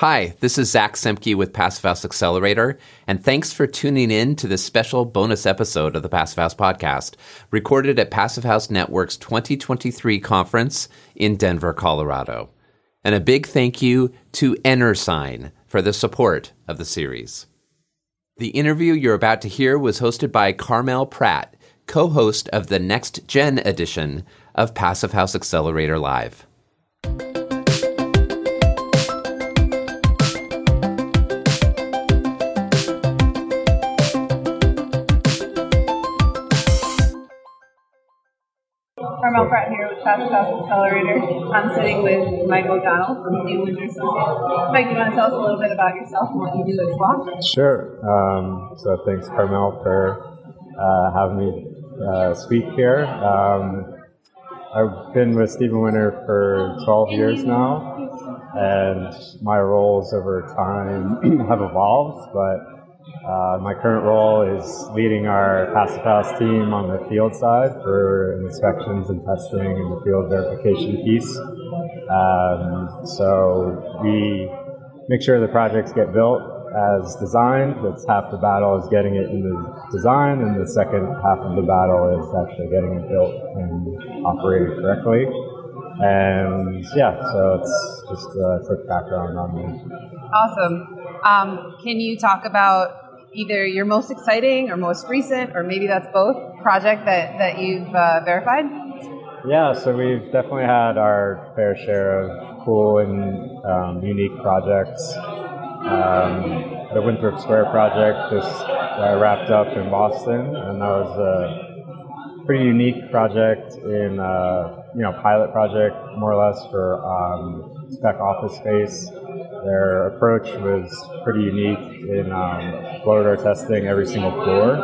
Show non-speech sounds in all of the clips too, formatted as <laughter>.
Hi, this is Zach Semke with Passive House Accelerator, and thanks for tuning in to this special bonus episode of the Passive House podcast, recorded at Passive House Network's 2023 conference in Denver, Colorado. And a big thank you to EnerSign for the support of the series. The interview you're about to hear was hosted by Carmel Pratt, co host of the Next Gen edition of Passive House Accelerator Live. Carmel Pratt here with House Accelerator. I'm sitting with Mike O'Donnell from Steve Winter Associates. Mike, you want to tell us a little bit about yourself and what you do as well? Sure. Um, so thanks, Carmel, for uh, having me uh, speak here. Um, I've been with Steven Winter for 12 years now, and my roles over time <clears throat> have evolved, but uh, my current role is leading our Passive House team on the field side for inspections and testing and the field verification piece. Um, so we make sure the projects get built as designed. That's half the battle is getting it in the design, and the second half of the battle is actually getting it built and operated correctly. And yeah, so it's just a quick background on me. Awesome. Um, can you talk about either your most exciting or most recent, or maybe that's both, project that, that you've uh, verified? Yeah, so we've definitely had our fair share of cool and um, unique projects. Um, the Winthrop Square project just uh, wrapped up in Boston, and that was a pretty unique project in uh, you know pilot project more or less for um, spec office space. Their approach was pretty unique in um, door testing every single floor.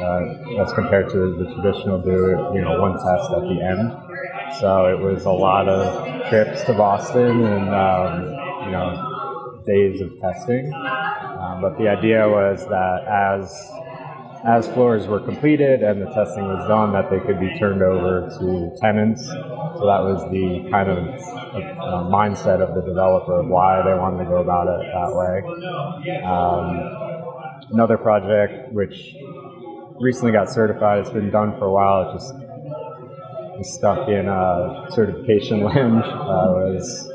Uh, as compared to the traditional do you know one test at the end. So it was a lot of trips to Boston and um, you know days of testing. Um, but the idea was that as as floors were completed and the testing was done, that they could be turned over to tenants. So that was the kind of uh, mindset of the developer of why they wanted to go about it that way. Um, another project which recently got certified, it's been done for a while, it just stuck in a certification <laughs> limbo, uh, was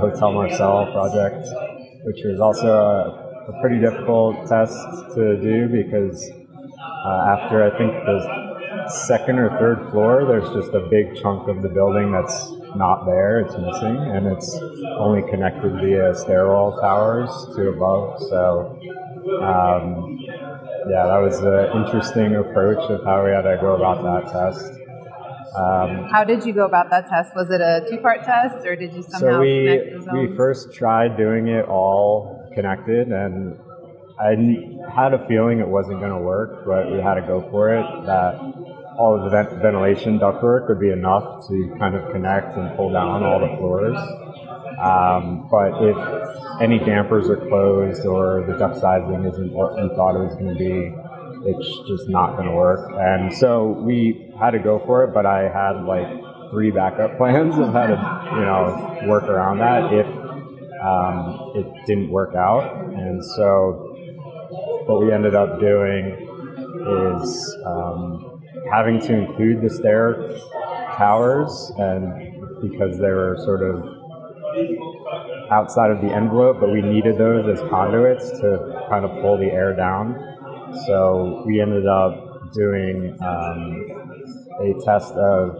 Hotel Marcel project, which was also a, a pretty difficult test to do because uh, after I think the second or third floor, there's just a big chunk of the building that's not there, it's missing, and it's only connected via stairwell towers to above. So, um, yeah, that was an interesting approach of how we had to go about that test. Um, how did you go about that test? Was it a two-part test, or did you somehow so we, connect the zones? we first tried doing it all connected, and I had a feeling it wasn't going to work, but we had to go for it. That all of the vent- ventilation ductwork would be enough to kind of connect and pull down all the floors. Um, but if any dampers are closed or the duct sizing isn't what we thought it was going to be, it's just not going to work. And so we had to go for it, but I had like three backup <laughs> plans of how to, you know, work around that if um, it didn't work out. And so what we ended up doing is um, having to include the stair towers, and because they were sort of outside of the envelope, but we needed those as conduits to kind of pull the air down. So we ended up doing um, a test of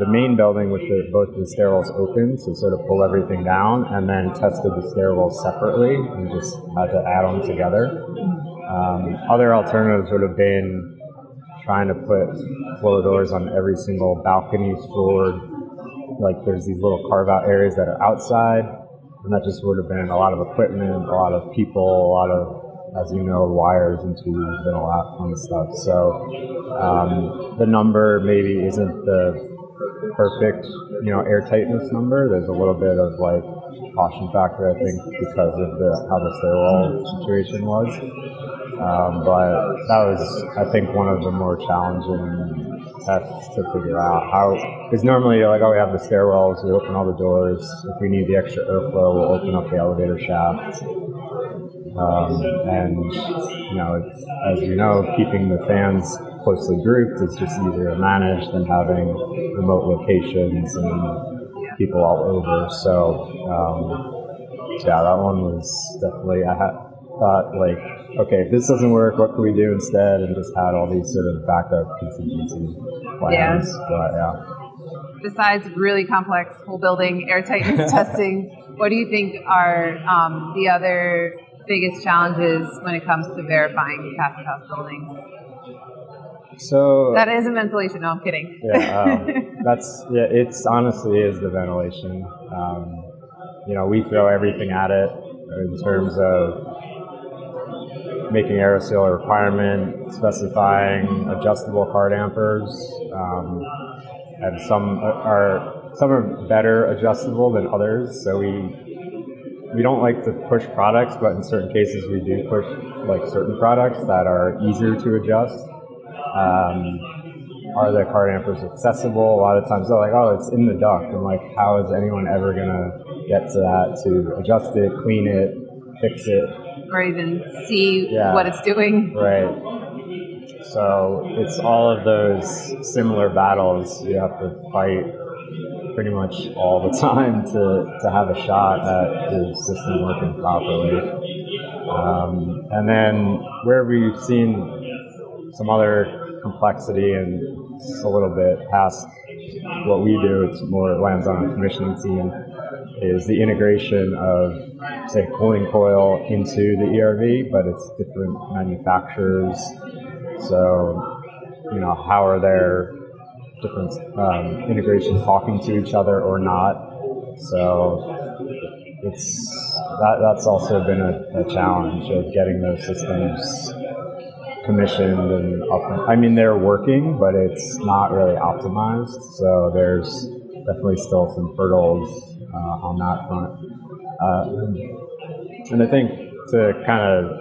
the main building with the, both the stairwells open to sort of pull everything down, and then tested the stairwells separately and just had to add them together. Um, other alternatives would have been trying to put blower doors on every single balcony floor. Like there's these little carve out areas that are outside, and that just would have been a lot of equipment, a lot of people, a lot of, as you know, wires the lot and stuff. So um, the number maybe isn't the perfect, you know, airtightness number. There's a little bit of like caution factor, I think, because of the how the stairwell situation was. Um, but that was, I think, one of the more challenging tests to figure out how. Because normally you're like, oh, we have the stairwells, we open all the doors. If we need the extra airflow, we'll open up the elevator shaft. Um, and you know, as you know, keeping the fans closely grouped is just easier to manage than having remote locations and people all over. So, um, yeah, that one was definitely. I had thought like, okay, if this doesn't work, what can we do instead? And just had all these sort of backup contingency plans. Yeah. But yeah. Besides really complex full building airtightness <laughs> testing, what do you think are um, the other biggest challenges when it comes to verifying passive house buildings? So that is a ventilation. No, I'm kidding. Yeah, um, <laughs> that's yeah. It's honestly is the ventilation. Um, you know, we throw everything at it in terms of making Aeroseal a requirement, specifying adjustable card dampers, um, and some are some are better adjustable than others. So we we don't like to push products, but in certain cases we do push like certain products that are easier to adjust. Um, are the card dampers accessible? A lot of times they're like, oh, it's in the duct. I'm like, how is anyone ever gonna get to that to adjust it, clean it, fix it, or even see yeah. what it's doing? Right. So it's all of those similar battles you have to fight pretty much all the <laughs> time to, to have a shot at the system working properly. Um, and then where we've seen some other complexity and a little bit past what we do, it's more lands on a commissioning team, is the integration of, say, cooling coil into the ERV, but it's different manufacturers. So, you know, how are their different um, integrations talking to each other or not. So it's that that's also been a, a challenge of getting those systems commissioned and. I mean, they're working, but it's not really optimized. So there's definitely still some hurdles uh, on that front. Uh, and I think to kind of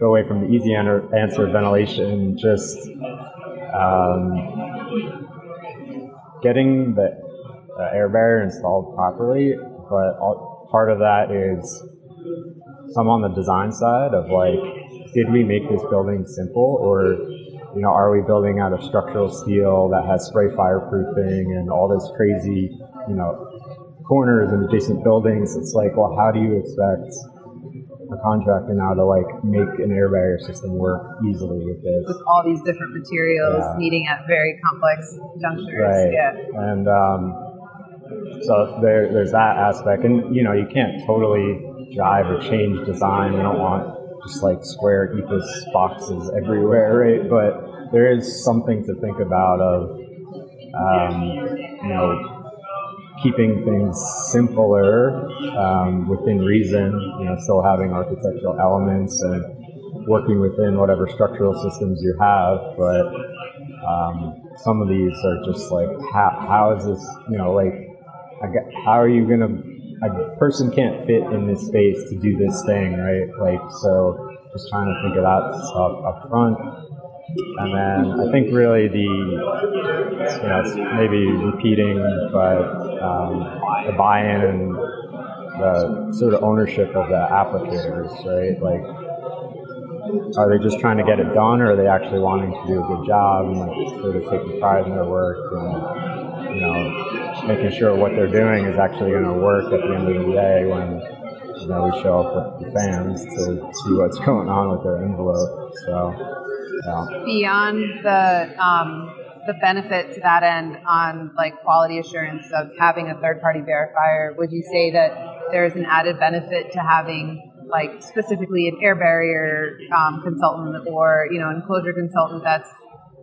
go away from the easy answer ventilation, just um, getting the uh, air barrier installed properly, but all, part of that is some on the design side of like, did we make this building simple or you know, are we building out of structural steel that has spray fireproofing and all this crazy, you know, corners and adjacent buildings? It's like, well, how do you expect a contractor now to like make an air barrier system work easily with this. With all these different materials yeah. meeting at very complex junctures. Right. Yeah. And um, so there, there's that aspect. And, you know, you can't totally drive or change design. You don't want just like square ethos boxes everywhere, right? But there is something to think about of, um, you know, keeping things simpler um, within reason, you know, still having architectural elements and working within whatever structural systems you have, but um, some of these are just like, how, how is this, you know, like, how are you going to, a person can't fit in this space to do this thing, right? Like, so just trying to think of that stuff up front. And then I think really the, you know, maybe repeating, but um, the buy-in and the sort of ownership of the applicators, right? Like, are they just trying to get it done, or are they actually wanting to do a good job and sort of taking pride in their work and you know making sure what they're doing is actually going to work at the end of the day when you know we show up with the fans to see what's going on with their envelope. So, yeah. beyond the um the benefit to that end on like quality assurance of having a third party verifier would you say that there's an added benefit to having like specifically an air barrier um, consultant or you know enclosure consultant that's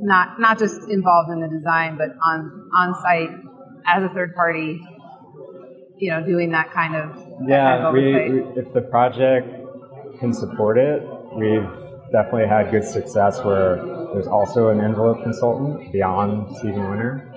not not just involved in the design but on on site as a third party you know doing that kind of yeah kind of we, we, if the project can support it we've definitely had good success where there's also an envelope consultant beyond Steven Winter.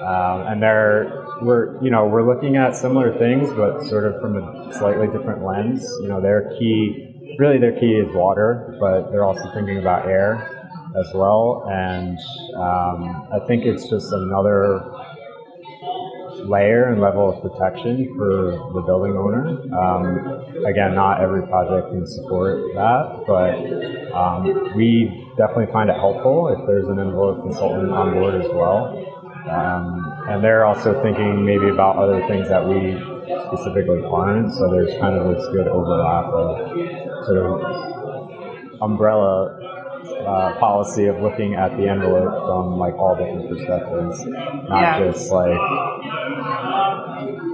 Um, and they're we're you know we're looking at similar things, but sort of from a slightly different lens. You know, their key, really their key is water, but they're also thinking about air. as well. And um, I think it's just another layer and level of protection for the building owner. Um, again, not every project can support that, but um, we definitely find it helpful if there's an envelope consultant on board as well. Um, and they're also thinking maybe about other things that we specifically aren't, so there's kind of this good overlap of sort of umbrella uh, policy of looking at the envelope from like all different perspectives, not Yeah. just like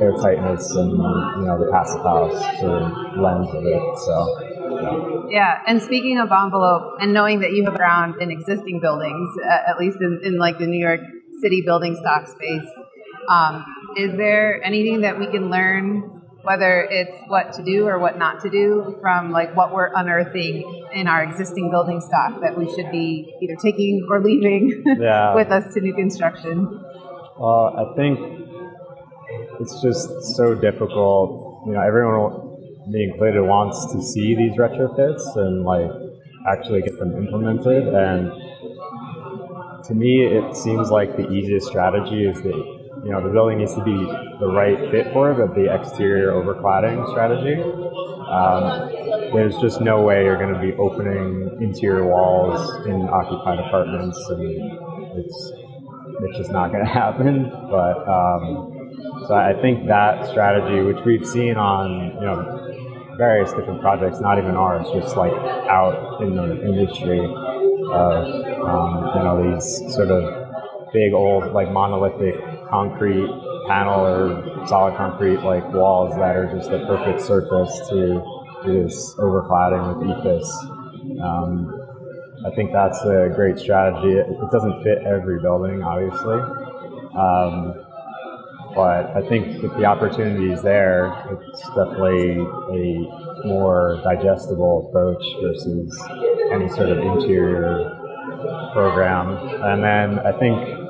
airtightness and you know the passive house sort of lens of it. So Yeah, and speaking of envelope, and knowing that you have ground in existing buildings, uh, at least in, in like the New York City building stock space, um, is there anything that we can learn, whether it's what to do or what not to do, from like what we're unearthing in our existing building stock that we should be either taking or leaving <laughs> Yeah. with us to new construction? Well, I think it's just so difficult. You know, everyone, me included, wants to see these retrofits and like actually get them implemented. And to me, it seems like the easiest strategy is that you know the building needs to be the right fit for it, but the exterior overcladding strategy. Um, there's just no way you're going to be opening interior walls in occupied apartments, and it's it's just not going <laughs> to happen. But um, so I think that strategy, which we've seen on you know various different projects, not even ours, just like out in the industry of um, you know these sort of big old like monolithic concrete panel or solid concrete like walls that are just the perfect surface to do this overcladding with EIFS. Um, I think that's a great strategy. It, it doesn't fit every building, obviously. Um, but I think if the opportunity is there, it's definitely a more digestible approach versus any sort of interior program. And then I think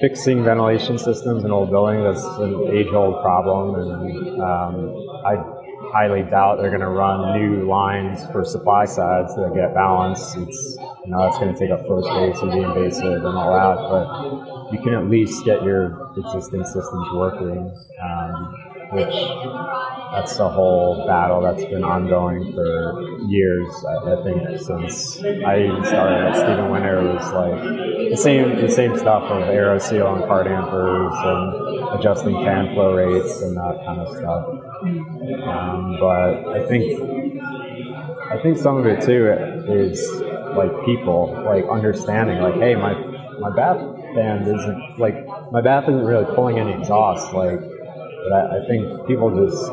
fixing ventilation systems in old buildings is an age-old problem, and um, I highly doubt they're going to run new lines for supply sides that get balanced. It's you know that's going to take up floor space and be invasive and all that, but you can at least get your existing systems working, um, which that's a whole battle that's been ongoing for years. I, I think since I even started at Steven Winter, was like the same the same stuff of Aeroseal and card and adjusting fan flow rates and that kind of stuff. Um, but I think I think some of it too is like people like understanding like hey my my bath band isn't like my bath isn't really pulling any exhaust like but I, I think people just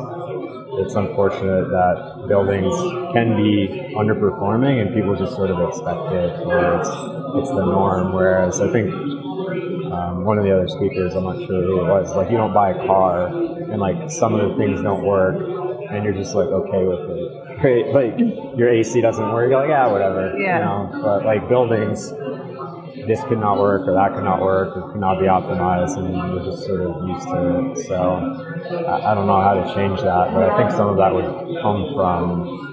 it's unfortunate that buildings can be underperforming and people just sort of expect it or it's it's the norm whereas I think um, one of the other speakers, I'm not sure who it was, like you don't buy a car and like some of the things don't work and you're just like okay with it. Right? Like your AC doesn't work, you're like, yeah, whatever. Yeah. You know? But like buildings, this could not work or that could not work or could not be optimized and we're just sort of used to it. So I, I don't know how to change that, but I think some of that would come from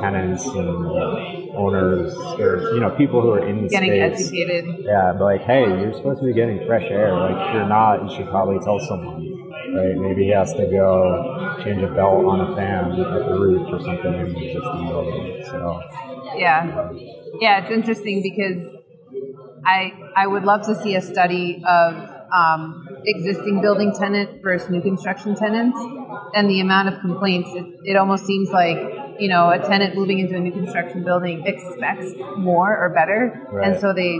tenants and owners or you know people who are in the Getting space. educated. Yeah, but like, hey, you're supposed to be getting fresh air. Like, if you're not, you should probably tell someone. Right? Maybe he has to go change a belt on a fan at the roof or something in the existing building. So, Yeah, yeah, it's interesting because I I would love to see a study of um, existing building tenant versus new construction tenants, and the amount of complaints. It, it almost seems like you know a tenant moving into a new construction building expects more or better, and so they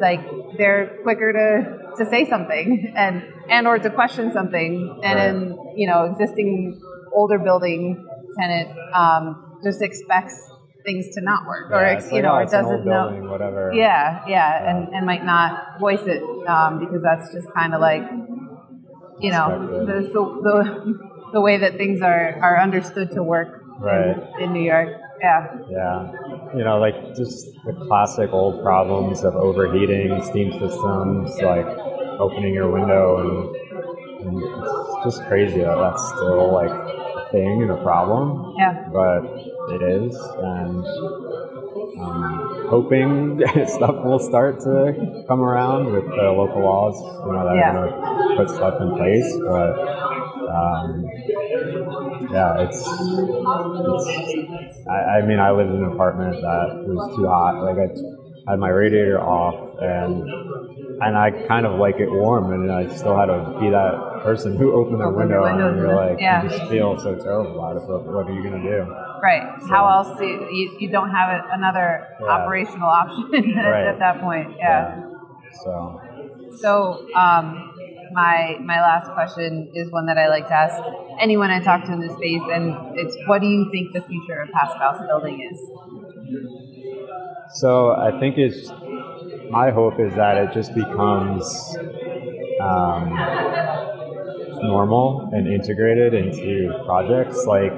like they're quicker to to say something and and or to question something, and Right. then you know existing older building tenant um, just expects things to not work or yeah, ex- it's you like, know oh, or an doesn't know building, whatever. yeah yeah and, and might not voice it um, because that's just kind of like you know the, the, the, the way that things are, are understood to work Right. in, in New York yeah Yeah, you know, like just the classic old problems of overheating steam systems, like opening your window, and, and it's just crazy that that's still like a thing and a problem. yeah But it is, and um, hoping <laughs> stuff will start to come around with the local laws, you know, that Yeah. are going to put stuff in place. But um, yeah, it's, it's I, I mean, I lived in an apartment that was too hot. Like I had my radiator off and and I kind of like it warm, and I still had to be that person who opened their Open window, and you're like, yeah. you just feel so terrible about it. But what are you gonna do? Right. How else do you, you, you don't have another Yeah. operational <laughs> option at, Right. at that point? Yeah. So So, um, my my last question is one that I like to ask anyone I talk to in this space, and it's what do you think the future of Passive House building is? So I think it's my hope is that it just becomes um, normal and integrated into projects. Like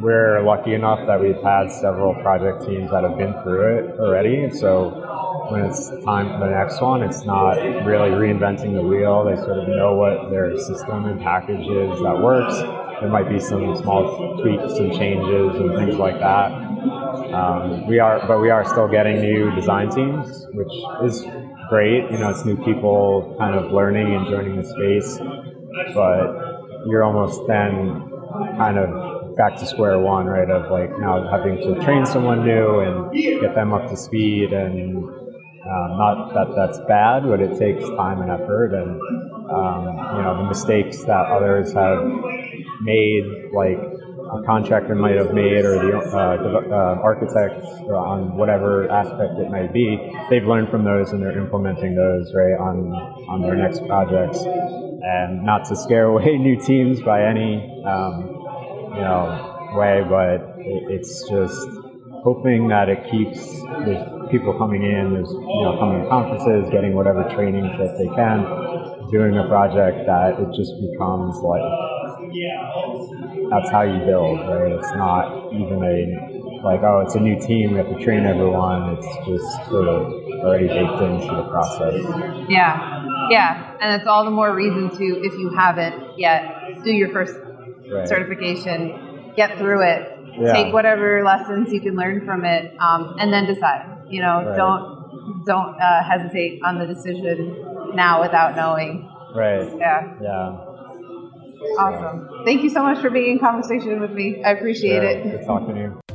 we're lucky enough that we've had several project teams that have been through it already. So when it's time for the next one, it's not really reinventing the wheel. They sort of know what their system and package is that works. There might be some small tweaks and changes and things like that. Um, we are, but we are still getting new design teams, which is great. You know, it's new people kind of learning and joining the space, but you're almost then kind of back to square one, right? Of like now having to train someone new and get them up to speed, and um, not that that's bad, but it takes time and effort, and um, you know the mistakes that others have made, like contractor might have made or the uh, uh, architect on whatever aspect it might be, they've learned from those and they're implementing those right on on their next projects. And not to scare <laughs> away new teams by any um, you know way, but it, it's just hoping that it keeps there's people coming in, there's you know coming to conferences, getting whatever trainings that they can, doing a project that it just becomes like that's how you build, right? It's not even a like, oh, it's a new team, we have to train everyone. It's just sort of already baked into the process. Yeah, yeah, and it's all the more reason to, if you haven't yet, do your first Right. certification, get through it, Yeah. take whatever lessons you can learn from it, um, and then decide. You know, Right. don't don't uh, hesitate on the decision now without knowing. Right. Yeah, Yeah. Awesome. Thank you so much for being in conversation with me. I appreciate Yeah, it. Good talking to you.